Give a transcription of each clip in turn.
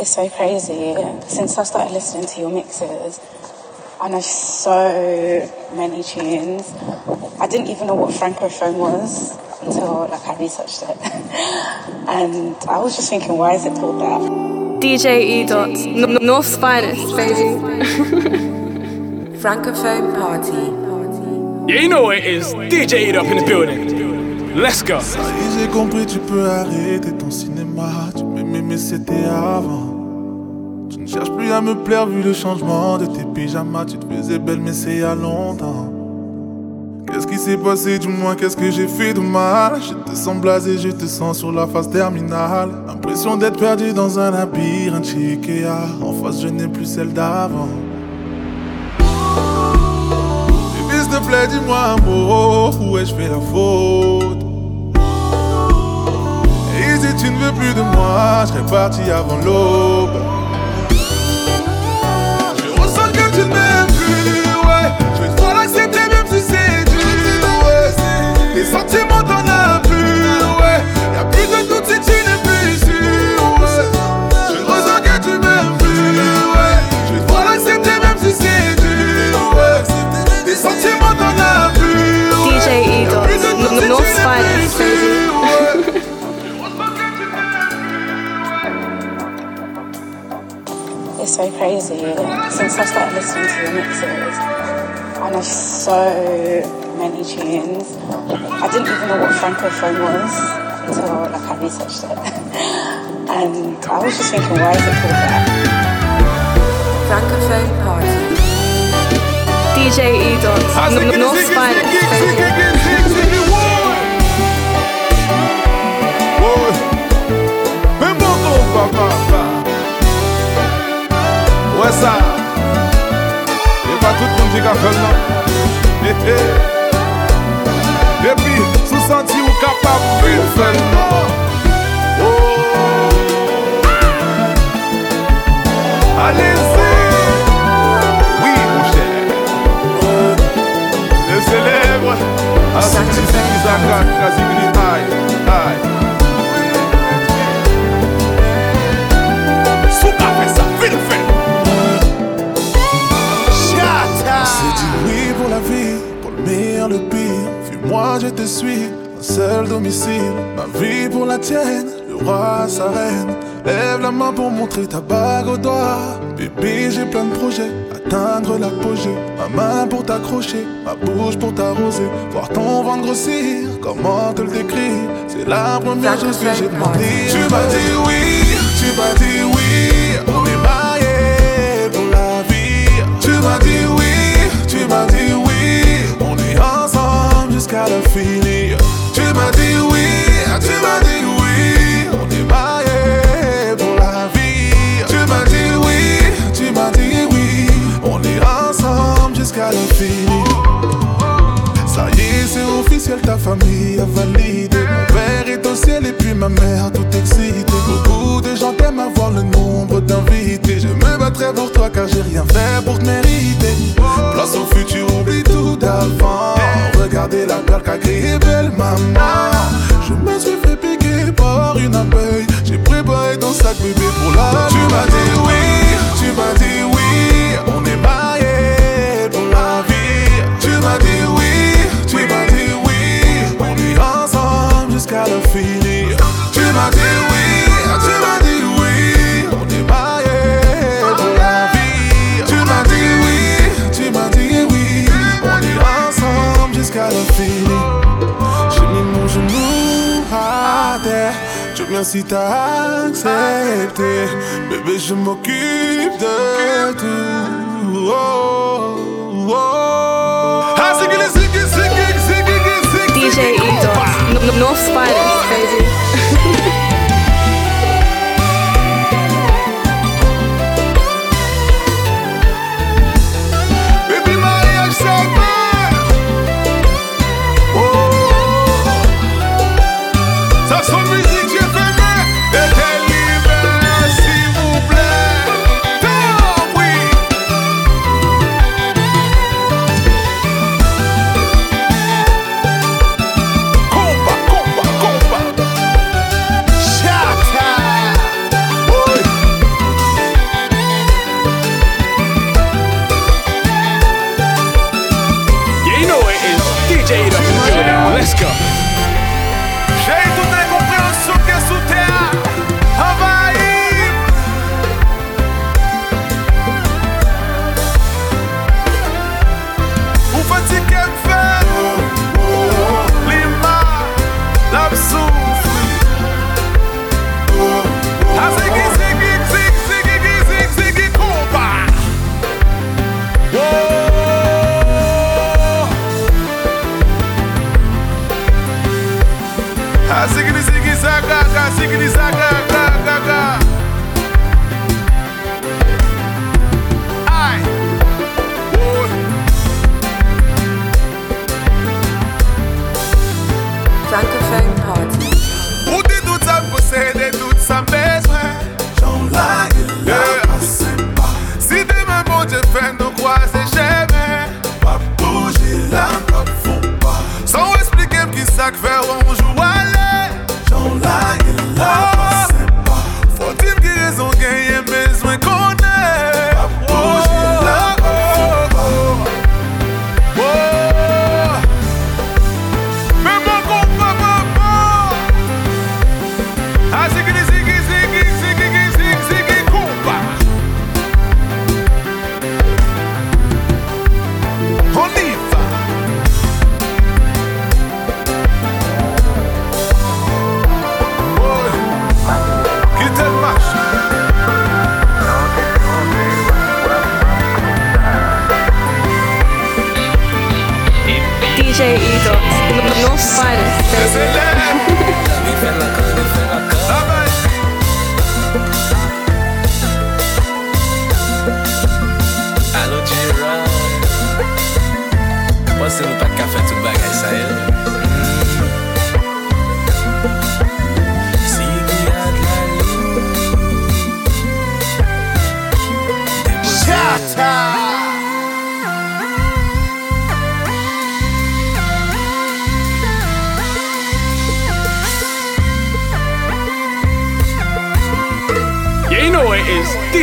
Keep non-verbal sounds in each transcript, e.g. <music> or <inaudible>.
It's so crazy. Since I started listening to your mixes, I know so many tunes. I didn't even know what francophone was until like I researched it, <laughs> and I was just thinking, why is it called that? DJ E Dot, N- North's finest, baby. Francophone party. Yeah, you know what it is. DJ it up in the building. Let's go. Ça y est, j'ai compris, tu peux arrêter ton cinéma. Tu m'aimais, mais c'était avant. Tu ne cherches plus à me plaire vu le changement de tes pyjamas. Tu te faisais belle, mais c'est il y a longtemps. Qu'est-ce qui s'est passé, du moins, qu'est-ce que j'ai fait de mal? Je te sens blasé, je te sens sur la phase terminale. L'impression d'être perdu dans un labyrinthe Ikea. En face, je n'ai plus celle d'avant. Bébé, s'il te plaît, dis-moi un mot, où ai-je fait la faute? Et si tu ne veux plus de moi, je serais parti avant l'aube. Les sentiments t'en as plus, ouais. Y'a plus de doute si tu n'es plus sûr, ouais. Je ressens que tu m'aimes plus, ouais. Je vais devoir l'accepter même si c'est dur, ouais. Les sentiments t'en as plus, ouais. DJ E Y'a Dot, plus de doute si tu n'es plus baby. It's so crazy. Since I started listening to the mixes, I know so many tunes. I didn't even know what francophone was until like I researched it, and I was just thinking, why is it called that? Francophone party. DJ E Dot, N- North's finest, baby. Ouais ça Et pas tout le monde qui a fait puis sous senti ou de faire non Oh. Allez-y. Oui mon cher. Le Aïe Aïe. Souka fait ça, fais le fait. C'est oui pour la vie. Fuis-moi, je te suis, un seul domicile. Ma vie pour la tienne, le roi, sa reine. Lève la main pour montrer ta bague au doigt. Bébé, j'ai plein de projets, atteindre l'apogée. Ma main pour t'accrocher, ma bouche pour t'arroser. Voir ton ventre grossir, comment te le décrire? C'est la première chose que j'ai demandé. Tu m'as dit oui, tu m'as dit oui. On est mariés pour la vie. Tu m'as dit oui, tu m'as dit oui. Jusqu'à la. Tu m'as dit oui, tu m'as dit oui. On est mariés pour la vie. Tu m'as dit oui, tu m'as dit oui. On est ensemble jusqu'à la finir. Ça y est, c'est officiel, ta famille a validé. Mon père est au ciel et puis ma mère tout excitée. Beaucoup de gens t'aiment avoir le nombre d'invités. Je me battrai pour toi car j'ai rien fait pour te mériter. Place au futur, oublie tout d'avant. La gueule qu'a créé belle maman. Je me suis fait piquer par une abeille. J'ai préparé ton sac bébé pour la. Tu m'as dit oui, tu m'as dit oui. On est mariés pour la vie. Tu m'as dit oui, Dieu merci t'as accepté. Bébé, je m'occupe de tout. Oh, oh, oh. Ah, c'est que les- c'est que- c'est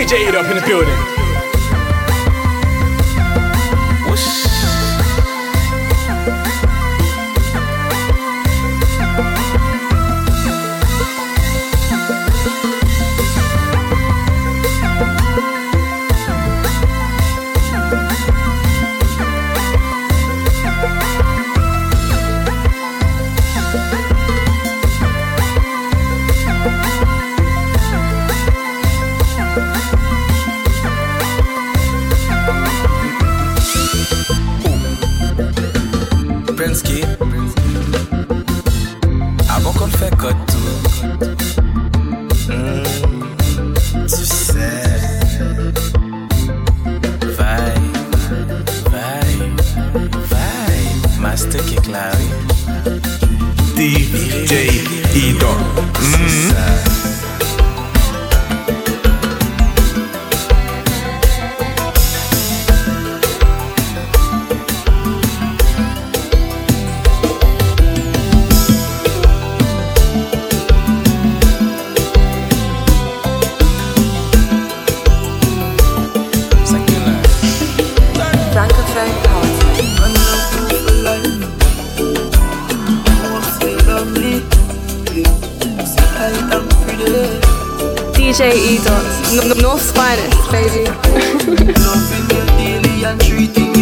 DJ Up in the building. J E dot. North finest, baby. <laughs>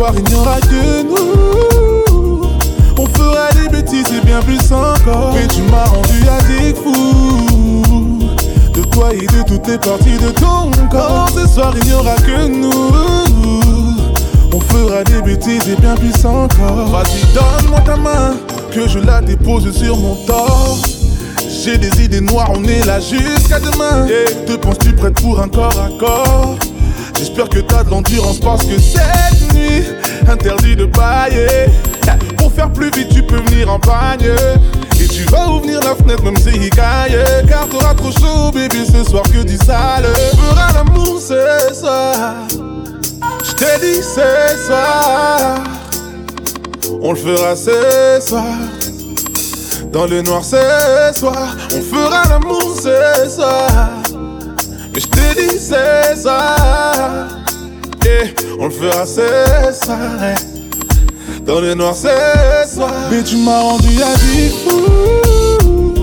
soir, il n'y aura que nous. On fera des bêtises et bien plus encore. Mais tu m'as rendu addict fou. De toi et de toutes les parties de ton corps. Ce soir, il n'y aura que nous. On fera des bêtises et bien plus encore. Vas-y, donne-moi ta main, que je la dépose sur mon torse. J'ai des idées noires, on est là jusqu'à demain. Te penses-tu prête pour un corps à corps? J'espère que t'as de l'endurance parce que cette nuit, interdit de bailler. Pour faire plus vite, tu peux venir en pagne. Et tu vas ouvrir la fenêtre même si il caille. Car t'auras trop chaud bébé ce soir que du sale. Fera l'amour ce soir Je t'ai dit ce soir On le fera ce soir Dans le noir ce soir On fera l'amour ce soir Mais je t'ai dit ce soir Et on le fera ce soir dans le noir ce soir. Mais tu m'as rendu addict fou.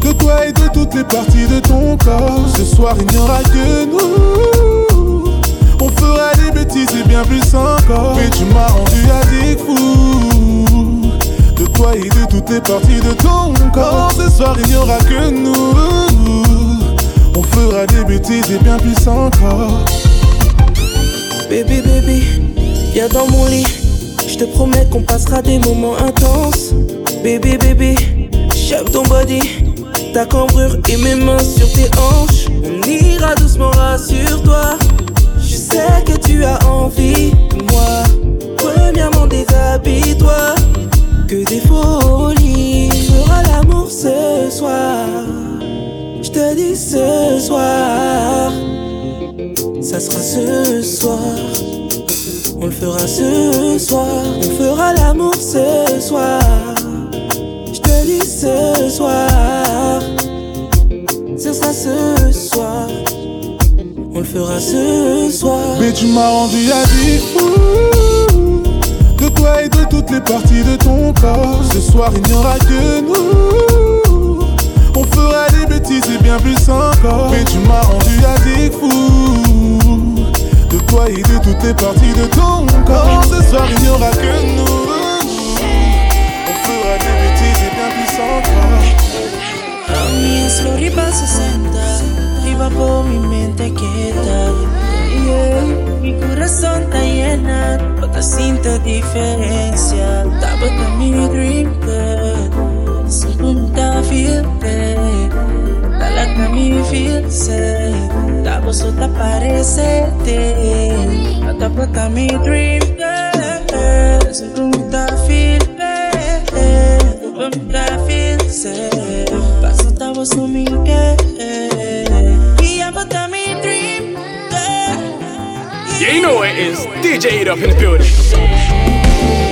De toi et de toutes les parties de ton corps. Ce soir, il n'y aura que nous. On fera des bêtises et bien plus encore. Mais tu m'as rendu addict fou. De toi et de toutes les parties de ton corps. Ce soir, il n'y aura que nous. Des bêtises et bien plus. Baby, baby, viens dans mon lit. Je te promets qu'on passera des moments intenses. Baby, baby, chef ton body. Ta cambrure et mes mains sur tes hanches. On ira doucement, rassure-toi. Je sais que tu as envie de moi. Premièrement, déshabille-toi. Que des folies. Fera l'amour ce soir. Je te dis ce soir. Ça sera ce soir. On le fera ce soir, on fera l'amour ce soir. Je te dis ce soir, ce sera ce soir. On le fera ce soir. Mais tu m'as rendu addict De toi et de toutes les parties de ton corps Ce soir il n'y aura que nous On fera des bêtises et bien plus encore. Mais tu m'as rendu addict fou. De toi et de toutes les parties de ton corps. Ce soir il n'y aura que nous. On fera des bêtises et bien plus encore. A lo riba 60 Riba por mi mente queda yeah. Mi corazón está llena Otra cinta diferencia hacer. La mi dream girl. Paso esta voz a mi girl. Mi dream girl. Yeah, you know it is. DJ It Up in the building.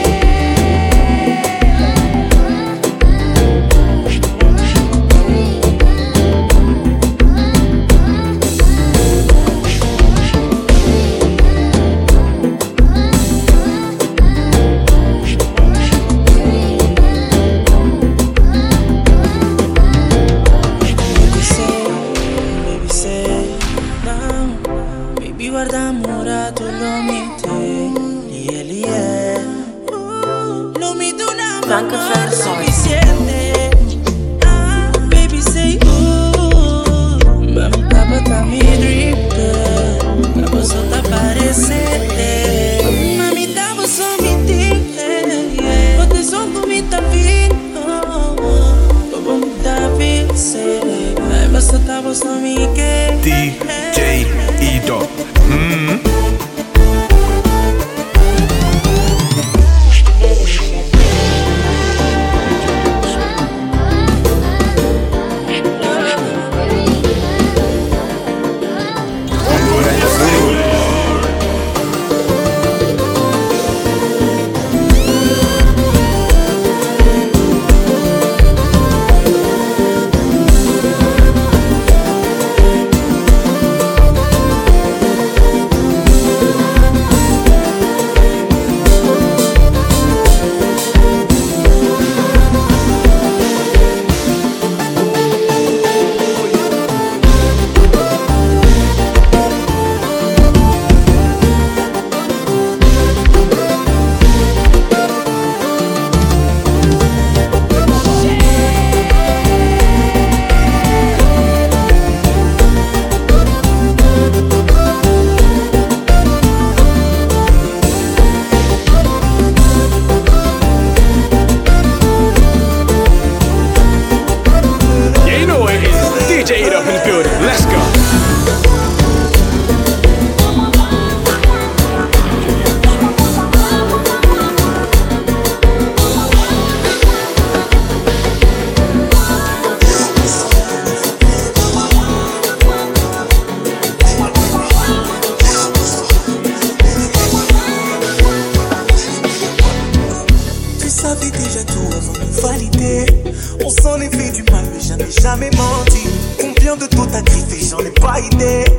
fight it.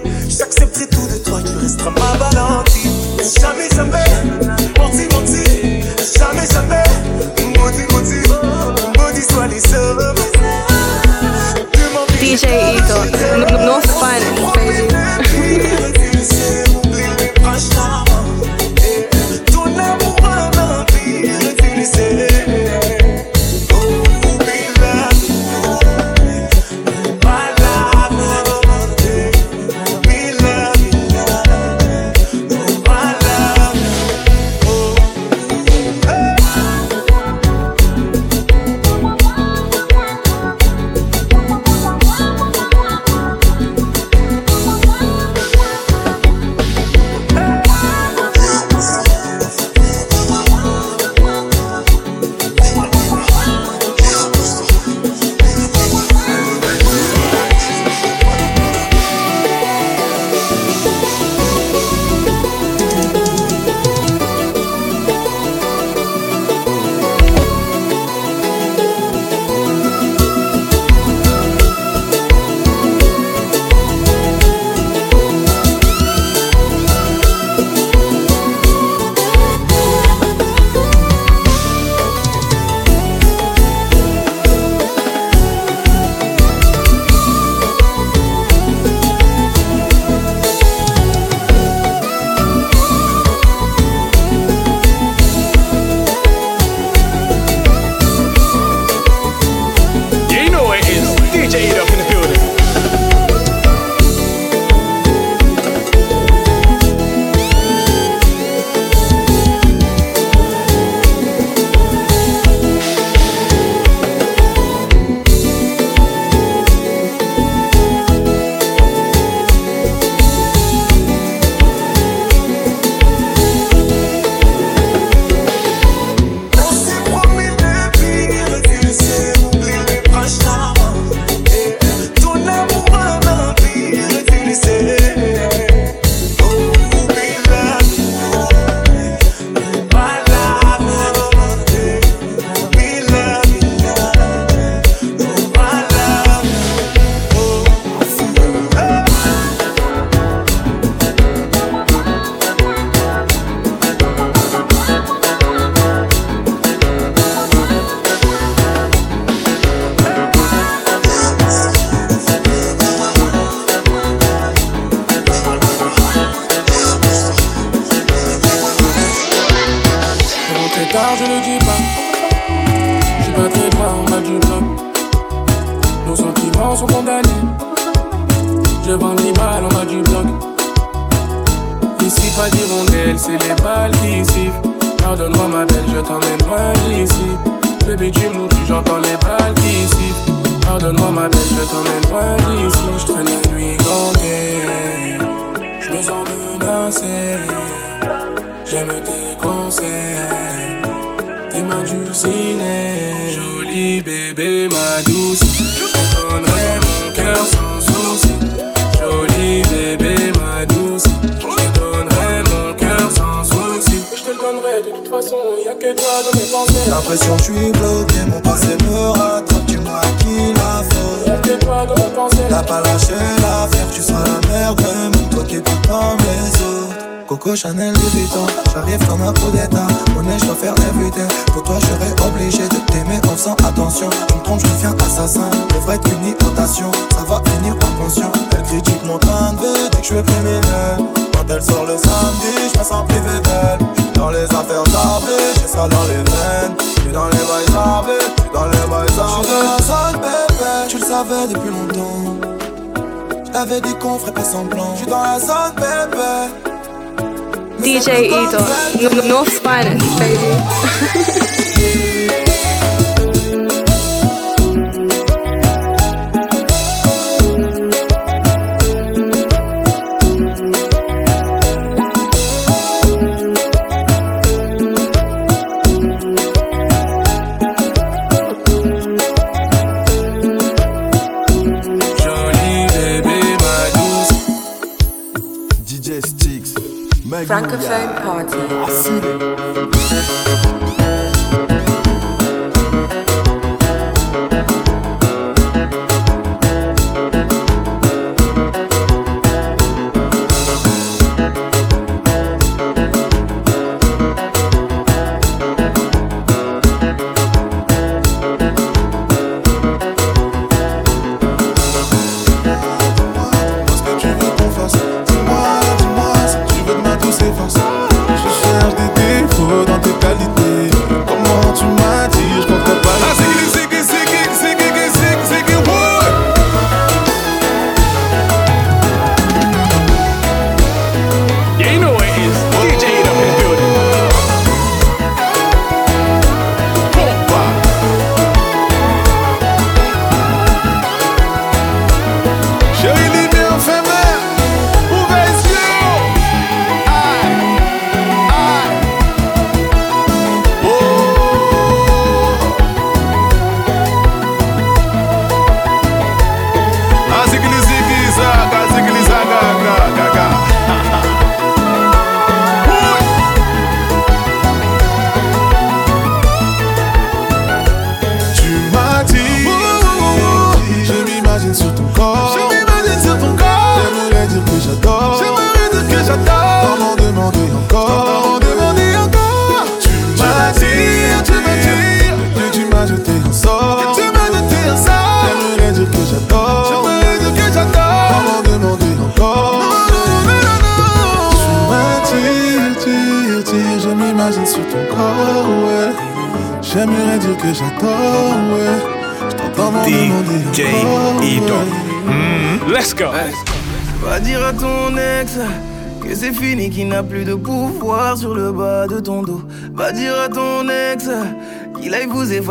J'entends les balles qui sifflent. Pardonne-moi, ma belle, je t'emmène loin d'ici. Je traîne la nuit gantée. Je me sens menacé. J'aime tes conseils, tes mains du ciné. Joli bébé, ma douce, J'ai l'impression que je suis bloqué, mon passé me rattrape, dis-moi à qui la faute. T'as pas lâché l'affaire, tu seras la merde, même toi qui es pas comme les autres. Coco Chanel Vuitton, j'arrive comme un coup d'état. Honnête, je dois faire everyday. Pour toi, je serais obligé de t'aimer en faisant attention. Tu me trompes, je deviens assassin. Devrait être une rotation, ça va finir en pension. Elle critique mon train de vie, que je suis criminel. Quand elle sort le samedi, je me sens privé d'elle. Dans les affaires j'ai ça dans les veines. J'suis dans les bails arbitres, j'suis dans les bails arbitres. J'suis dans la zone, bébé, tu le savais depuis longtemps. Je t'avais dit qu'on ferait pas semblant. J'suis dans la zone, bébé. DJ Edo, N- North Finest, baby. <laughs> Francophone Party.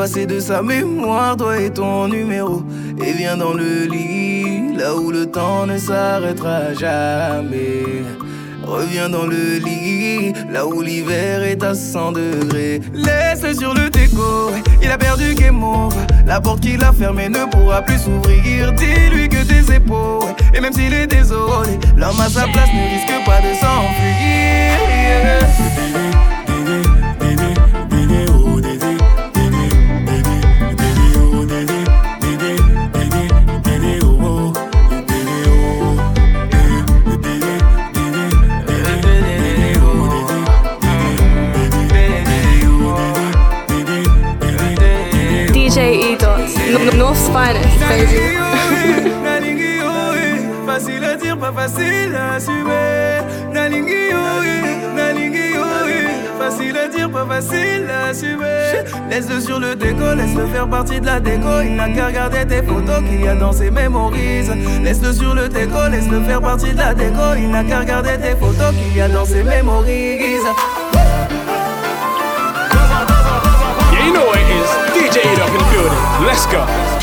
Effacer de sa mémoire, toi et ton numéro. Et viens dans le lit, là où le temps ne s'arrêtera jamais. Reviens dans le lit, là où l'hiver est à 100 degrés. Laisse-le sur le déco, il a perdu game over. La porte qu'il a fermée ne pourra plus s'ouvrir. Dis-lui que tes épaules, et même s'il est désolé, l'homme à sa place ne risque pas de s'enfuir. North's finest, baby. Facile à dire, pas facile à assumer. Nalingi nalingi Facile à dire, pas facile à assumer. Laisse-le sur le déco, laisse-le faire partie de la déco. Il n'a qu'à regarder tes photos qu'il y a dans ses mémories. Laisse-le sur le déco, laisse-le faire partie de la déco. Il n'a qu'à regarder tes photos qu'il y a dans ses mémories. Yeah, you know it is. DJ it up in the building. Let's go.